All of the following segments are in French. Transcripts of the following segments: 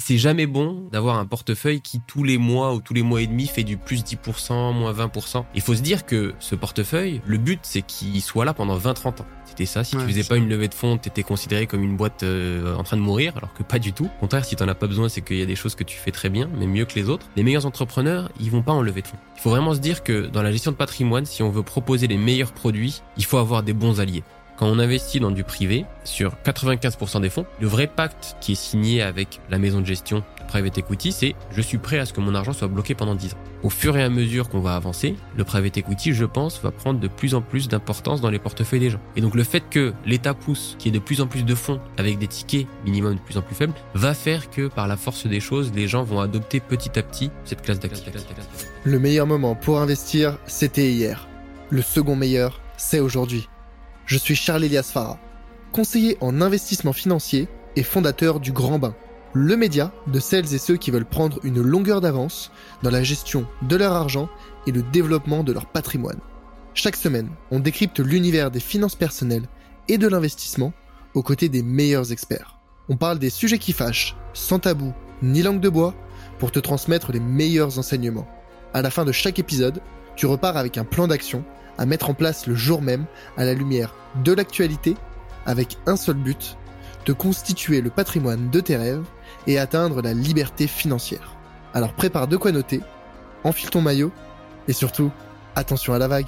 c'est jamais bon d'avoir un portefeuille qui tous les mois ou tous les mois et demi fait du plus 10%, moins 20%. Il faut se dire que ce portefeuille, le but c'est qu'il soit là pendant 20-30 ans. C'était ça, si tu faisais pas une levée de fonds, t'étais considéré comme une boîte euh, en train de mourir, alors que pas du tout. Au contraire, si t'en as pas besoin, c'est qu'il y a des choses que tu fais très bien, mais mieux que les autres. Les meilleurs entrepreneurs, ils vont pas en levée de fonds. Il faut vraiment se dire que dans la gestion de patrimoine, si on veut proposer les meilleurs produits, il faut avoir des bons alliés. Quand on investit dans du privé, sur 95% des fonds, le vrai pacte qui est signé avec la maison de gestion private equity, c'est je suis prêt à ce que mon argent soit bloqué pendant 10 ans. Au fur et à mesure qu'on va avancer, le private equity, je pense, va prendre de plus en plus d'importance dans les portefeuilles des gens. Et donc le fait que l'État pousse, qu'il y ait de plus en plus de fonds avec des tickets minimum de plus en plus faibles, va faire que par la force des choses, les gens vont adopter petit à petit cette classe d'actifs. Le meilleur moment pour investir, c'était hier. Le second meilleur, c'est aujourd'hui. Je suis Charles Elias Farah, conseiller en investissement financier et fondateur du Grand Bain, le média de celles et ceux qui veulent prendre une longueur d'avance dans la gestion de leur argent et le développement de leur patrimoine. Chaque semaine, on décrypte l'univers des finances personnelles et de l'investissement aux côtés des meilleurs experts. On parle des sujets qui fâchent, sans tabou ni langue de bois, pour te transmettre les meilleurs enseignements. À la fin de chaque épisode, tu repars avec un plan d'action à mettre en place le jour même à la lumière de l'actualité avec un seul but, de constituer le patrimoine de tes rêves et atteindre la liberté financière. Alors prépare de quoi noter, enfile ton maillot et surtout, attention à la vague.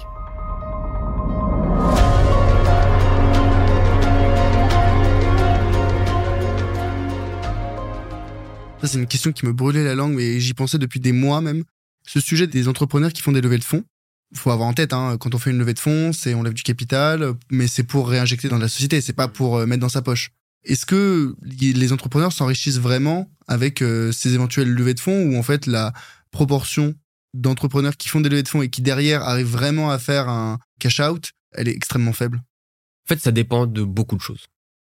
Ça, c'est une question qui me brûlait la langue, mais j'y pensais depuis des mois même. Ce sujet des entrepreneurs qui font des levées de fonds faut avoir en tête, hein, quand on fait une levée de fonds, c'est on lève du capital, mais c'est pour réinjecter dans la société, c'est pas pour euh, mettre dans sa poche. Est-ce que les entrepreneurs s'enrichissent vraiment avec euh, ces éventuelles levées de fonds ou en fait la proportion d'entrepreneurs qui font des levées de fonds et qui derrière arrivent vraiment à faire un cash out, elle est extrêmement faible? En fait, ça dépend de beaucoup de choses.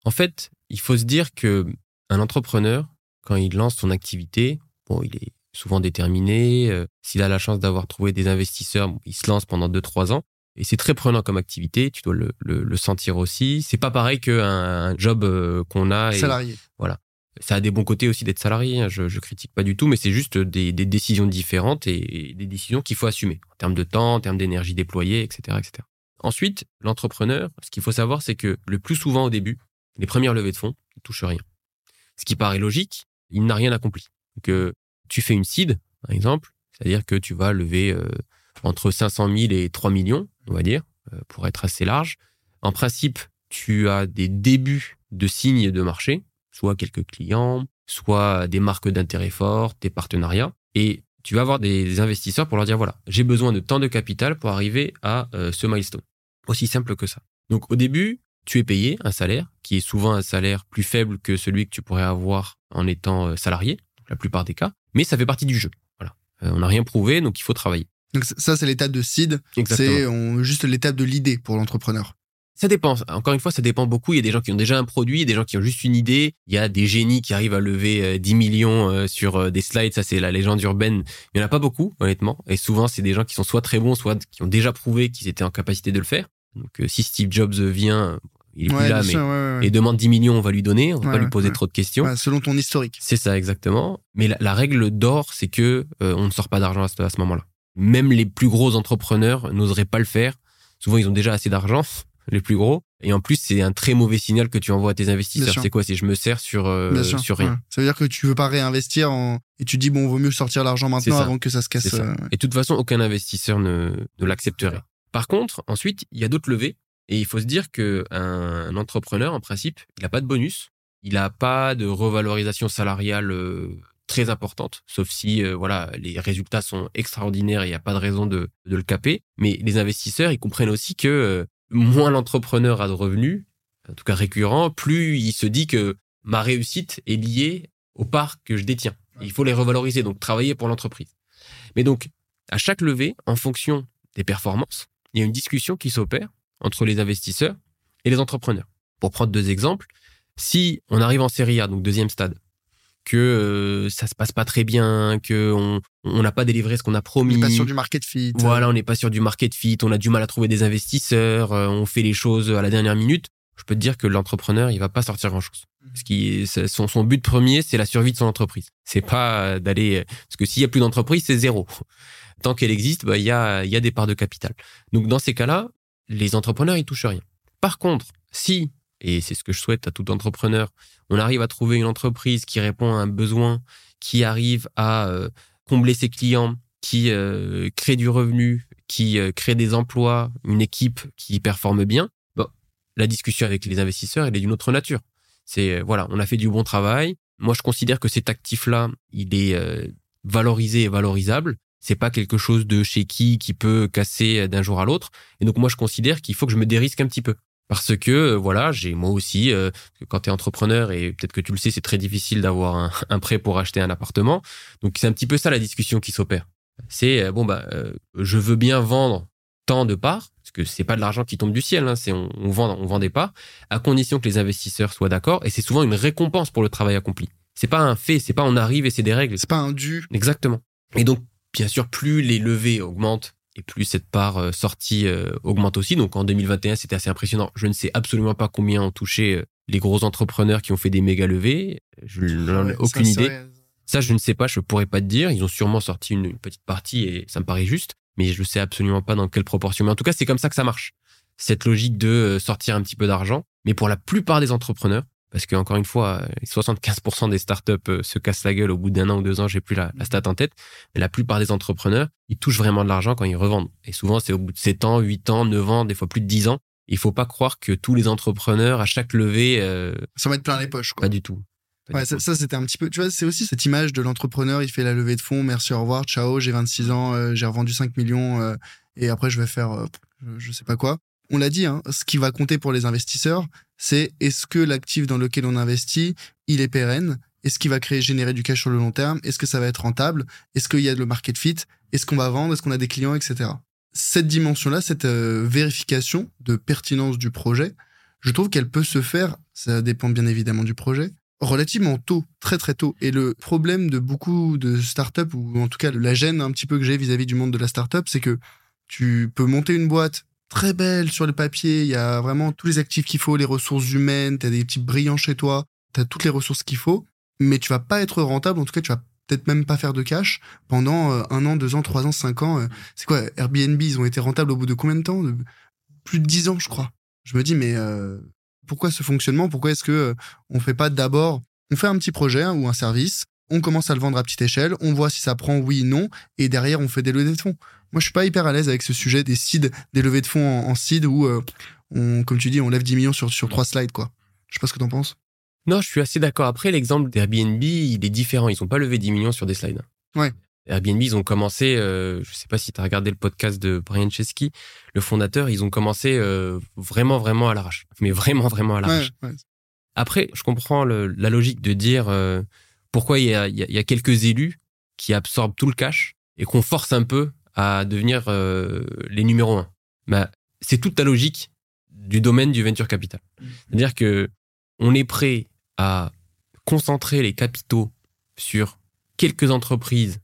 En fait, il faut se dire que un entrepreneur, quand il lance son activité, bon, il est souvent déterminé. Euh, s'il a la chance d'avoir trouvé des investisseurs, il se lance pendant 2-3 ans. Et c'est très prenant comme activité, tu dois le, le, sentir aussi. C'est pas pareil qu'un un job euh, qu'on a. Et, salarié. Voilà. Ça a des bons côtés aussi d'être salarié, hein, je, je critique pas du tout, mais c'est juste des, des, décisions différentes et, des décisions qu'il faut assumer en termes de temps, en termes d'énergie déployée, etc., etc. Ensuite, l'entrepreneur, ce qu'il faut savoir, c'est que le plus souvent au début, les premières levées de fonds, il touche rien. Ce qui paraît logique, il n'a rien accompli. Donc, euh, tu fais une seed, par exemple, c'est-à-dire que tu vas lever euh, entre 500 000 et 3 millions, on va dire, euh, pour être assez large. En principe, tu as des débuts de signes de marché, soit quelques clients, soit des marques d'intérêt fort, des partenariats, et tu vas avoir des investisseurs pour leur dire voilà, j'ai besoin de tant de capital pour arriver à euh, ce milestone. Aussi simple que ça. Donc au début, tu es payé un salaire qui est souvent un salaire plus faible que celui que tu pourrais avoir en étant salarié, la plupart des cas mais ça fait partie du jeu. Voilà. Euh, on n'a rien prouvé, donc il faut travailler. Donc ça, c'est l'étape de seed. C'est juste l'étape de l'idée pour l'entrepreneur. Ça dépend. Encore une fois, ça dépend beaucoup. Il y a des gens qui ont déjà un produit, des gens qui ont juste une idée. Il y a des génies qui arrivent à lever 10 euh, millions euh, sur des slides. Ça, c'est la légende urbaine. Il y en a pas beaucoup, honnêtement. Et souvent, c'est des gens qui sont soit très bons, soit qui ont déjà prouvé qu'ils étaient en capacité de le faire. Donc, si Steve Jobs vient, il est plus là, mais et demande 10 millions, on va lui donner, on va pas lui poser trop de questions. selon ton historique. C'est ça exactement. Mais la, règle d'or, c'est que euh, on ne sort pas d'argent à ce, à ce moment-là. Même les plus gros entrepreneurs n'oseraient pas le faire. Souvent, ils ont déjà assez d'argent, les plus gros. Et en plus, c'est un très mauvais signal que tu envoies à tes investisseurs. C'est quoi? C'est je me sers sur euh, sur rien. Ça veut dire que tu veux pas réinvestir en... et tu dis bon, vaut mieux sortir l'argent maintenant avant que ça se casse. Euh, et de toute façon, aucun investisseur ne, ne l'accepterait. Par contre, ensuite, il y a d'autres levées et il faut se dire que un entrepreneur, en principe, il n'a pas de bonus, il n'a pas de revalorisation salariale euh, très importante, sauf si euh, voilà les résultats sont extraordinaires et il n'y a pas de raison de, de, le caper. Mais les investisseurs, ils comprennent aussi que euh, moins l'entrepreneur a de revenus, en tout cas récurrents, plus il se dit que ma réussite est liée aux parts que je détiens. Il faut les revaloriser, donc travailler pour l'entreprise. Mais donc, à chaque levée, en fonction des performances, il y a une discussion qui s'opère entre les investisseurs et les entrepreneurs. Pour prendre deux exemples, si on arrive en série A, donc deuxième stade, que euh, ça se passe pas très bien, que on n'a pas délivré ce qu'on a promis. On n'est pas sur du market fit. Voilà, on n'est pas sur du market fit, on a du mal à trouver des investisseurs, euh, on fait les choses à la dernière minute. Je peux te dire que l'entrepreneur, il va pas sortir grand chose. Est, son, son but premier, c'est la survie de son entreprise. C'est pas d'aller parce que s'il y a plus d'entreprise, c'est zéro. Tant qu'elle existe, bah, il y a il y a des parts de capital. Donc dans ces cas-là, les entrepreneurs ils touchent rien. Par contre, si et c'est ce que je souhaite à tout entrepreneur, on arrive à trouver une entreprise qui répond à un besoin, qui arrive à euh, combler ses clients, qui euh, crée du revenu, qui euh, crée des emplois, une équipe qui performe bien, bon, la discussion avec les investisseurs, elle est d'une autre nature. C'est voilà, on a fait du bon travail. Moi, je considère que cet actif-là, il est valorisé et valorisable. C'est pas quelque chose de chez qui qui peut casser d'un jour à l'autre. Et donc moi, je considère qu'il faut que je me dérisque un petit peu. Parce que euh, voilà, j'ai moi aussi, euh, quand tu es entrepreneur, et peut-être que tu le sais, c'est très difficile d'avoir un, un, prêt pour acheter un appartement. Donc c'est un petit peu ça la discussion qui s'opère. C'est euh, bon bah je veux bien vendre tant de parts, parce que c'est pas de l'argent qui tombe du ciel, hein, c'est on, on, vend on vend des parts, à condition que les investisseurs soient d'accord, et c'est souvent une récompense pour le travail accompli. C'est pas un fait, c'est pas on arrive et c'est des règles. C'est pas un dû. Exactement. Et donc bien sûr, plus les levées augmentent et plus cette part euh, sortie euh, augmente aussi. Donc en 2021, c'était assez impressionnant. Je ne sais absolument pas combien ont touché euh, les gros entrepreneurs qui ont fait des méga levées. Je n'en ai aucune idée. Ça, je ne sais pas, je pourrais pas te dire. Ils ont sûrement sorti une, petite partie et ça me paraît juste, mais je ne sais absolument pas dans quelle proportion. Mais en tout cas, c'est comme ça que ça marche. Cette logique de sortir un petit peu d'argent. Mais pour la plupart des entrepreneurs, parce que encore une fois, 75% des startups euh, se cassent la gueule au bout d'un an ou deux ans, j'ai plus la, stat en tête, mais la plupart des entrepreneurs, ils touchent vraiment de l'argent quand ils revendent. Et souvent, c'est au bout de 7 ans, 8 ans, 9 ans, des fois plus de 10 ans. Il faut pas croire que tous les entrepreneurs, à chaque levée... Euh, ça va être plein les poches. Quoi. Pas du tout. ouais, ça, c'était un petit peu... Tu vois, c'est aussi cette image de l'entrepreneur, il fait la levée de fonds, merci, au revoir, ciao, j'ai 26 ans, euh, j'ai revendu 5 millions, et après je vais faire je sais pas quoi on l'a dit, hein, ce qui va compter pour les investisseurs, c'est est-ce que l'actif dans lequel on investit, il est pérenne? Est-ce qu'il va créer, générer du cash sur le long terme? Est-ce que ça va être rentable? Est-ce qu'il y a le market fit? Est-ce qu'on va vendre? Est-ce qu'on a des clients, etc. Cette dimension-là, cette euh, vérification de pertinence du projet, je trouve qu'elle peut se faire, ça dépend bien évidemment du projet, relativement tôt, très très tôt. Et le problème de beaucoup de startups, ou en tout cas la gêne un petit peu que j'ai vis-à-vis du monde de la startup, c'est que tu peux monter une boîte très belle sur le papier. Il y a vraiment tous les actifs qu'il faut, les ressources humaines. Tu as des petits brillants chez toi. Tu as toutes les ressources qu'il faut. Mais tu vas pas être rentable. En tout cas, tu vas peut-être même pas faire de cash pendant euh, un an, deux ans, trois ans, cinq ans. Euh. c'est quoi Airbnb, ils ont été rentables au bout de combien de temps? Plus de dix ans, je crois. Je me dis, mais euh, pourquoi ce fonctionnement? Pourquoi est-ce que on fait pas d'abord On fait un petit projet hein, ou un service. On commence à le vendre à petite échelle. On voit si ça prend oui, non. Et derrière, on fait des levées de fonds. Moi, je suis pas hyper à l'aise avec ce sujet des seeds, des levées de fonds en, seed où, euh, on, comme tu dis, on lève 10 millions sur, sur trois slides, quoi. Je sais pas ce que t'en penses. Non, je suis assez d'accord. Après, l'exemple d'Airbnb, il est différent. Ils ont pas levé 10 millions sur des slides. Ouais. Airbnb, ils ont commencé, euh, je sais pas si tu as regardé le podcast de Brian Chesky, le fondateur, ils ont commencé euh, vraiment, vraiment à l'arrache. Mais vraiment, vraiment à l'arrache. Ouais, Après, je comprends la logique de dire euh, pourquoi il y a, y a, quelques élus qui absorbent tout le cash et qu'on force un peu à devenir euh, les numéros un. Bah, c'est toute la logique du domaine du venture capital. C'est-à-dire que on est prêt à concentrer les capitaux sur quelques entreprises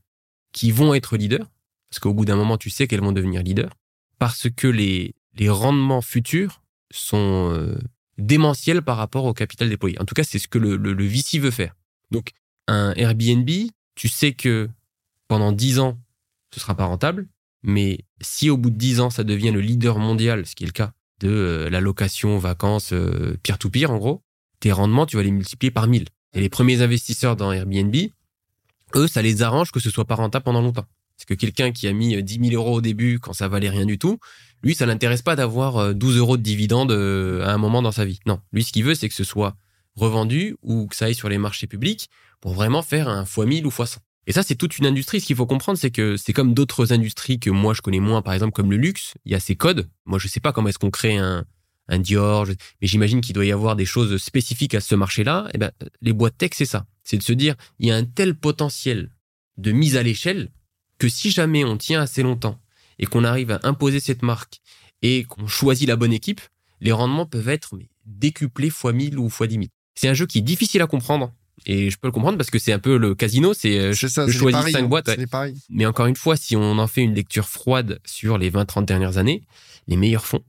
qui vont être leaders, parce qu'au bout d'un moment, tu sais qu'elles vont devenir leaders, parce que les, les rendements futurs sont euh, démentiels par rapport au capital déployé. En tout cas, c'est ce que le, le, le VC veut faire. Donc, un Airbnb, tu sais que pendant 10 ans, ce sera pas rentable. Mais si au bout de 10 ans, ça devient le leader mondial, ce qui est le cas de euh, la location vacances euh, peer-to-peer, en gros, tes rendements, tu vas les multiplier par 1000. Et les premiers investisseurs dans Airbnb, eux, ça les arrange que ce soit pas rentable pendant longtemps. Parce que quelqu'un qui a mis 10 euh, 000 euros au début quand ça valait rien du tout, lui, ça l'intéresse pas d'avoir 12 euros de dividendes à un moment dans sa vie. Non, lui, ce qu'il veut, c'est que ce soit revendu ou que ça aille sur les marchés publics pour vraiment faire un x 1000 ou x 100. Et ça, c'est toute une industrie. Ce qu'il faut comprendre, c'est que c'est comme d'autres industries que moi je connais moins, par exemple comme le luxe. Il y a ces codes. Moi, je sais pas comment est-ce qu'on crée un, un Dior, mais j'imagine qu'il doit y avoir des choses spécifiques à ce marché-là. Et eh ben, les boîtes tech, c'est ça. C'est de se dire, il y a un tel potentiel de mise à l'échelle que si jamais on tient assez longtemps et qu'on arrive à imposer cette marque et qu'on choisit la bonne équipe, les rendements peuvent être décuplés fois 1000 ou fois 10 000. C'est un jeu qui est difficile à comprendre et je peux le comprendre parce que c'est un peu le casino, c'est euh, je choisis cinq hein. boîtes. Mais encore une fois, si on en fait une lecture froide sur les 20-30 dernières années, les meilleurs fonds,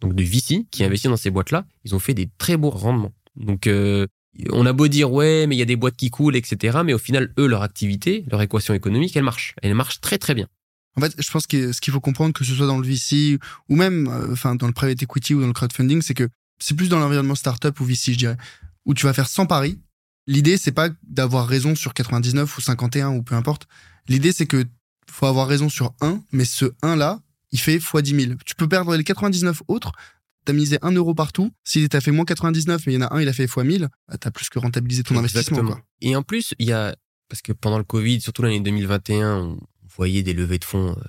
donc de VC, qui investissent dans ces boîtes-là, ils ont fait des très beaux rendements. Donc euh, on a beau dire ouais, mais il y a des boîtes qui coulent, etc. Mais au final, eux, leur activité, leur équation économique, elle marche. Elle marche très très bien. En fait, je pense que ce qu'il faut comprendre, que ce soit dans le VC ou même, euh, enfin, dans le private equity ou dans le crowdfunding, c'est que c'est plus dans l'environnement startup ou VC, je dirais, où tu vas faire 100 paris. L'idée, c'est pas d'avoir raison sur 99 ou 51 ou peu importe. L'idée, c'est que faut avoir raison sur un, mais ce 1 là, il fait x 10 000. Tu peux perdre les 99 autres. T'as misé 1 euro partout. Si t'as fait moins 99, mais il y en a un, il a fait x 1000, bah, t'as plus que rentabilisé ton investissement. Quoi. Et en plus, il y a, parce que pendant le Covid, surtout l'année 2021, on voyait des levées de fonds euh,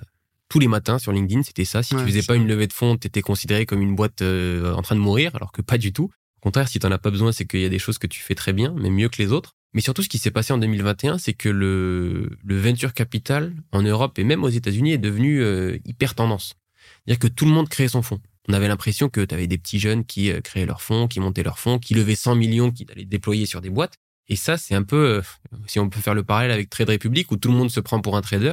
tous les matins sur LinkedIn. C'était ça. Si tu faisais pas une levée de fonds, t'étais considéré comme une boîte euh, en train de mourir, alors que pas du tout. Contraire, si t'en as pas besoin, c'est qu'il y a des choses que tu fais très bien, mais mieux que les autres. Mais surtout, ce qui s'est passé en 2021, c'est que le, venture capital en Europe et même aux États-Unis est devenu euh, hyper tendance. C'est-à-dire que tout le monde créait son fonds. On avait l'impression que tu avais des petits jeunes qui euh, créaient leur fonds, qui montaient leur fonds, qui levaient 100 millions, qui allaient déployer sur des boîtes. Et ça, c'est un peu, euh, si on peut faire le parallèle avec Trade Republic, où tout le monde se prend pour un trader.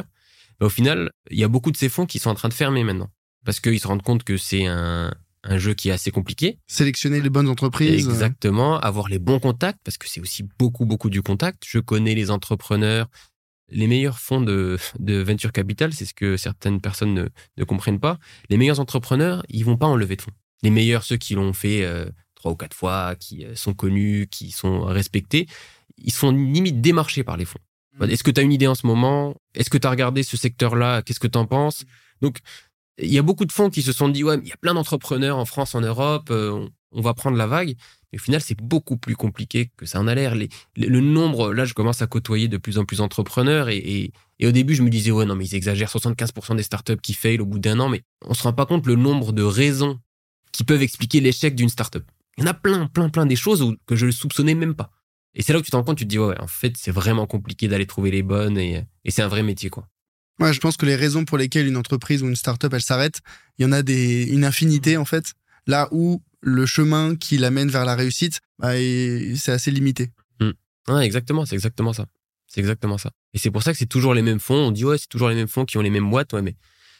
Mais au final, il y a beaucoup de ces fonds qui sont en train de fermer maintenant. Parce qu'ils se rendent compte que c'est un, un jeu qui est assez compliqué. Sélectionner les bonnes entreprises. Exactement, avoir les bons contacts, parce que c'est aussi beaucoup, beaucoup du contact. Je connais les entrepreneurs. Les meilleurs fonds de, de venture capital, c'est ce que certaines personnes ne, ne, comprennent pas. Les meilleurs entrepreneurs, ils vont pas en lever de fonds. Les meilleurs, ceux qui l'ont fait euh, trois ou quatre fois, qui euh, sont connus, qui sont respectés, ils sont limite démarchés par les fonds. Mmh. Est-ce que tu as une idée en ce moment? Est-ce que tu as regardé ce secteur-là? Qu'est-ce que tu en penses Donc, il y a beaucoup de fonds qui se sont dit ouais, il y a plein d'entrepreneurs en France, en Europe, euh, on, va prendre la vague. Mais au final, c'est beaucoup plus compliqué que ça en a l'air. le nombre, là, je commence à côtoyer de plus en plus d'entrepreneurs et, au début, je me disais ouais, non, mais ils exagèrent 75% des startups qui fail au bout d'un an, mais on se rend pas compte le nombre de raisons qui peuvent expliquer l'échec d'une startup. Il y en a plein, plein, plein des choses que je ne soupçonnais même pas. Et c'est là où tu te rends compte, tu te dis ouais, en fait, c'est vraiment compliqué d'aller trouver les bonnes et, et c'est un vrai métier quoi. Ouais, je pense que les raisons pour lesquelles une entreprise ou une startup elle s'arrête, il y en a des une infinité en fait. Là où le chemin qui l'amène vers la réussite, bah, c'est assez limité. Mmh. exactement, c'est exactement ça. C'est exactement ça. Et c'est pour ça que c'est toujours les mêmes fonds. On dit ouais, c'est toujours les mêmes fonds qui ont les mêmes boîtes. Ouais, mais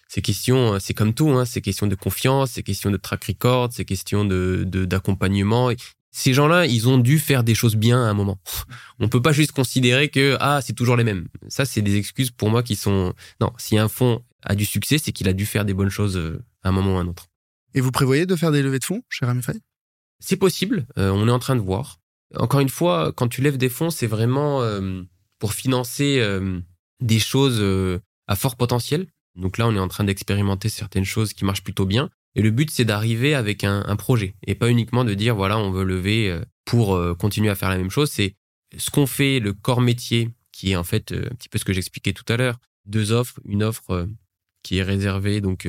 c'est question, c'est comme tout. Hein, c'est question de confiance, c'est question de track record, c'est question de d'accompagnement ces gens-là, ils ont dû faire des choses bien à un moment. On peut pas juste considérer que ah c'est toujours les mêmes. Ça c'est des excuses pour moi qui sont non. Si un fonds a du succès, c'est qu'il a dû faire des bonnes choses euh, à un moment ou à un autre. Et vous prévoyez de faire des levées de fonds chez Ramify C'est possible. Euh, on est en train de voir. Encore une fois, quand tu lèves des fonds, c'est vraiment euh, pour financer des choses à fort potentiel. Donc là, on est en train d'expérimenter certaines choses qui marchent plutôt bien. Et le but, c'est d'arriver avec un, un, projet et pas uniquement de dire, voilà, on veut lever euh, pour euh, continuer à faire la même chose. C'est ce qu'on fait, le corps métier, qui est en fait euh, un petit peu ce que j'expliquais tout à l'heure. Deux offres, une offre qui est réservée donc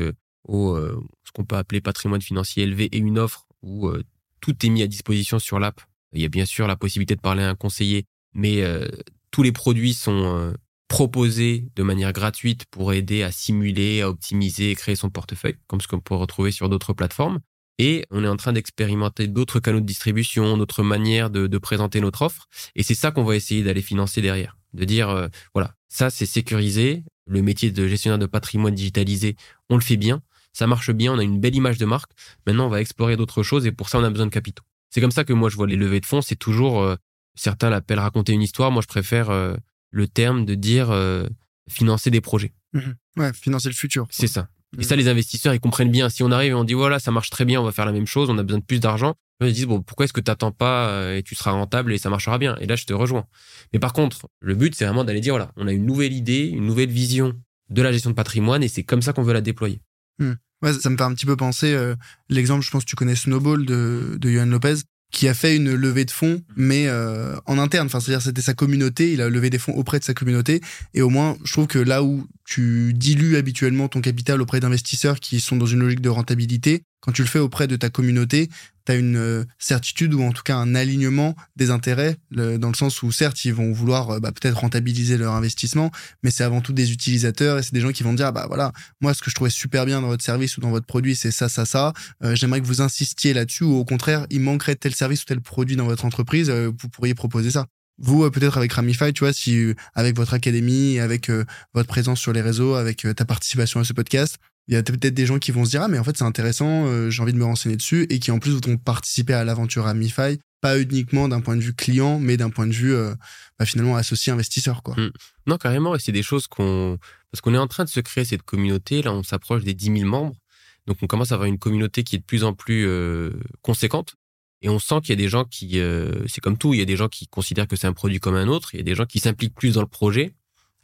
au ce qu'on peut appeler patrimoine financier élevé et une offre où tout est mis à disposition sur l'app. Il y a bien sûr la possibilité de parler à un conseiller, mais tous les produits sont proposer de manière gratuite pour aider à simuler, à optimiser et créer son portefeuille, comme ce qu'on peut retrouver sur d'autres plateformes. Et on est en train d'expérimenter d'autres canaux de distribution, d'autres manières de, présenter notre offre. Et c'est ça qu'on va essayer d'aller financer derrière. De dire, euh, voilà, ça c'est sécurisé. Le métier de gestionnaire de patrimoine digitalisé, on le fait bien. Ça marche bien, on a une belle image de marque. Maintenant, on va explorer d'autres choses et pour ça, on a besoin de capitaux. C'est comme ça que moi, je vois les levées de fonds. C'est toujours, euh, certains l'appellent raconter une histoire. Moi, je préfère euh, le terme de dire euh, financer des projets. Mhm. Ouais, financer le futur. C'est ça. Et mhm. ça, les investisseurs, ils comprennent bien. Si on arrive et on dit, voilà, ça marche très bien, on va faire la même chose, on a besoin de plus d'argent, ils disent, bon, pourquoi est-ce que tu n'attends pas euh, et tu seras rentable et ça marchera bien? Et là, je te rejoins. Mais par contre, le but, c'est vraiment d'aller dire, voilà, on a une nouvelle idée, une nouvelle vision de la gestion de patrimoine et c'est comme ça qu'on veut la déployer. Hmm. Ouais, ça me fait un petit peu penser, euh, l'exemple, je pense que tu connais Snowball de, de Johan Lopez qui a fait une levée de fonds, mais euh, en interne. Enfin, c'est-à-dire c'était sa communauté, il a levé des fonds auprès de sa communauté. Et au moins, je trouve que là où tu dilues habituellement ton capital auprès d'investisseurs qui sont dans une logique de rentabilité, quand tu le fais auprès de ta communauté, tu as une euh, certitude ou en tout cas un alignement des intérêts, dans le sens où certes, ils vont vouloir euh, bah, peut-être rentabiliser leur investissement, mais c'est avant tout des utilisateurs et c'est des gens qui vont dire, bah voilà, moi ce que je trouvais super bien dans votre service ou dans votre produit, c'est ça, ça, ça. Euh, j'aimerais que vous insistiez là-dessus ou au contraire, il manquerait tel service ou tel produit dans votre entreprise, vous pourriez proposer ça. Vous, peut-être avec Ramify, tu vois, si avec votre académie, avec votre présence sur les réseaux, avec ta participation à ce podcast, Il y a peut-être des gens qui vont se dire ah mais en fait c'est intéressant, euh, j'ai envie de me renseigner dessus et qui en plus voudront participer à l'aventure Amify, pas uniquement d'un point de vue client, mais d'un point de vue euh, bah, finalement associé investisseur quoi. Mm. Non carrément, et c'est des choses qu'on parce qu'on est en train de se créer cette communauté. Là, on s'approche des 10 000 membres, donc on commence à avoir une communauté qui est de plus en plus euh, conséquente. Et on sent qu'il y a des gens qui, c'est comme tout, il y a des gens qui considèrent que c'est un produit comme un autre, il y a des gens qui s'impliquent plus dans le projet,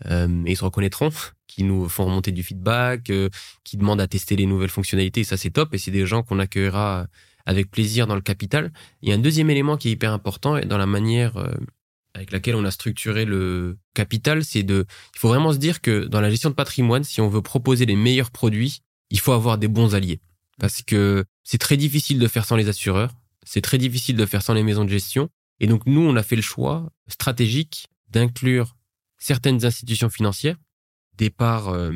euh, et ils se reconnaîtront, qui nous font remonter du feedback, euh, qui demandent à tester les nouvelles fonctionnalités. ça, c'est top. Et c'est des gens qu'on accueillera avec plaisir dans le capital. Il y a un deuxième élément qui est hyper important dans la manière euh, avec laquelle on a structuré le capital, c'est de, il faut vraiment se dire que dans la gestion de patrimoine, si on veut proposer les meilleurs produits, il faut avoir des bons alliés. Parce que c'est très difficile de faire sans les assureurs, c'est très difficile de faire sans les maisons de gestion. Et donc, nous, on a fait le choix stratégique d'inclure certaines institutions financières, des parts euh,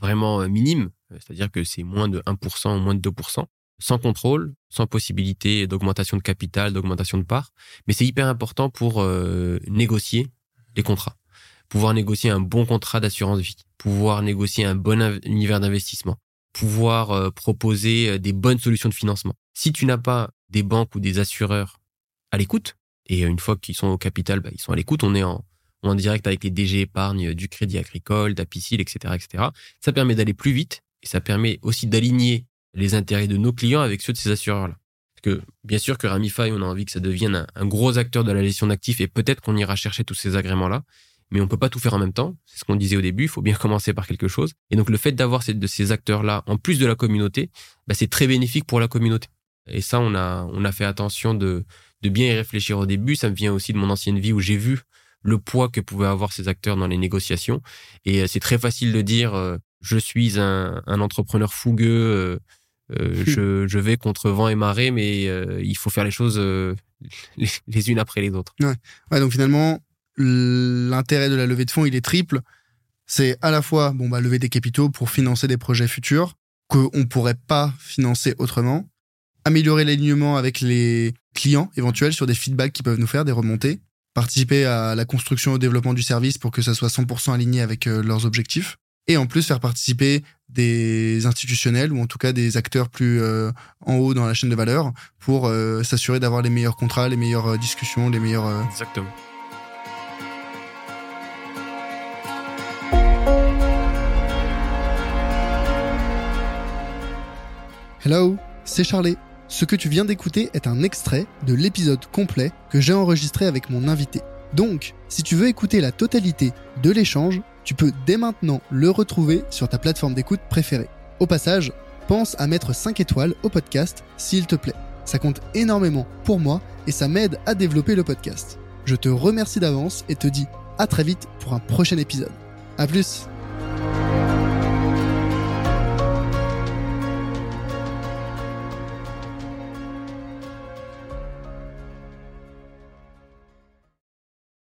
vraiment euh, minimes, c'est-à-dire que c'est moins de 1% ou moins de 2%, sans contrôle, sans possibilité d'augmentation de capital, d'augmentation de parts. Mais c'est hyper important pour euh, négocier les contrats. Pouvoir négocier un bon contrat d'assurance vie, pouvoir négocier un bon univers d'investissement, pouvoir proposer des bonnes solutions de financement. Si tu n'as pas des banques ou des assureurs à l'écoute, et une fois qu'ils sont au capital, bah, ils sont à l'écoute, on est en, en direct avec les DG épargne du Crédit Agricole, d'Apicil, etc., etc. Ça permet d'aller plus vite et ça permet aussi d'aligner les intérêts de nos clients avec ceux de ces assureurs-là. Parce que bien sûr que Ramify, on a envie que ça devienne un, gros acteur de la gestion d'actifs et peut-être qu'on ira chercher tous ces agréments-là, mais on peut pas tout faire en même temps. C'est ce qu'on disait au début, il faut bien commencer par quelque chose. Et donc le fait d'avoir de ces acteurs-là en plus de la communauté, bah, c'est très bénéfique pour la communauté. Et ça, on a, on a fait attention de, de bien y réfléchir au début. Ça me vient aussi de mon ancienne vie où j'ai vu le poids que pouvaient avoir ces acteurs dans les négociations. Et euh, c'est très facile de dire euh, je suis un, entrepreneur fougueux, euh, je, vais contre vent et marée, mais il faut faire les choses les, unes après les autres. Ouais. donc finalement, l'intérêt de la levée de fonds, il est triple. C'est à la fois bon, bah, lever des capitaux pour financer des projets futurs qu'on ne pourrait pas financer autrement, améliorer l'alignement avec les clients éventuels sur des feedbacks qu'ils peuvent nous faire, des remontées, participer à la construction et au développement du service pour que ça soit 100% aligné avec euh, leurs objectifs. Et en plus, faire participer des institutionnels ou en tout cas des acteurs plus euh, en haut dans la chaîne de valeur pour euh, s'assurer d'avoir les meilleurs contrats, les meilleures discussions, les meilleurs... Exactement. Hello, c'est Charlie. Ce que tu viens d'écouter est un extrait de l'épisode complet que j'ai enregistré avec mon invité. Donc, si tu veux écouter la totalité de l'échange, tu peux dès maintenant le retrouver sur ta plateforme d'écoute préférée. Au passage, pense à mettre 5 étoiles au podcast s'il te plaît. Ça compte énormément pour moi et ça m'aide à développer le podcast. Je te remercie d'avance et te dis à très vite pour un prochain épisode. A plus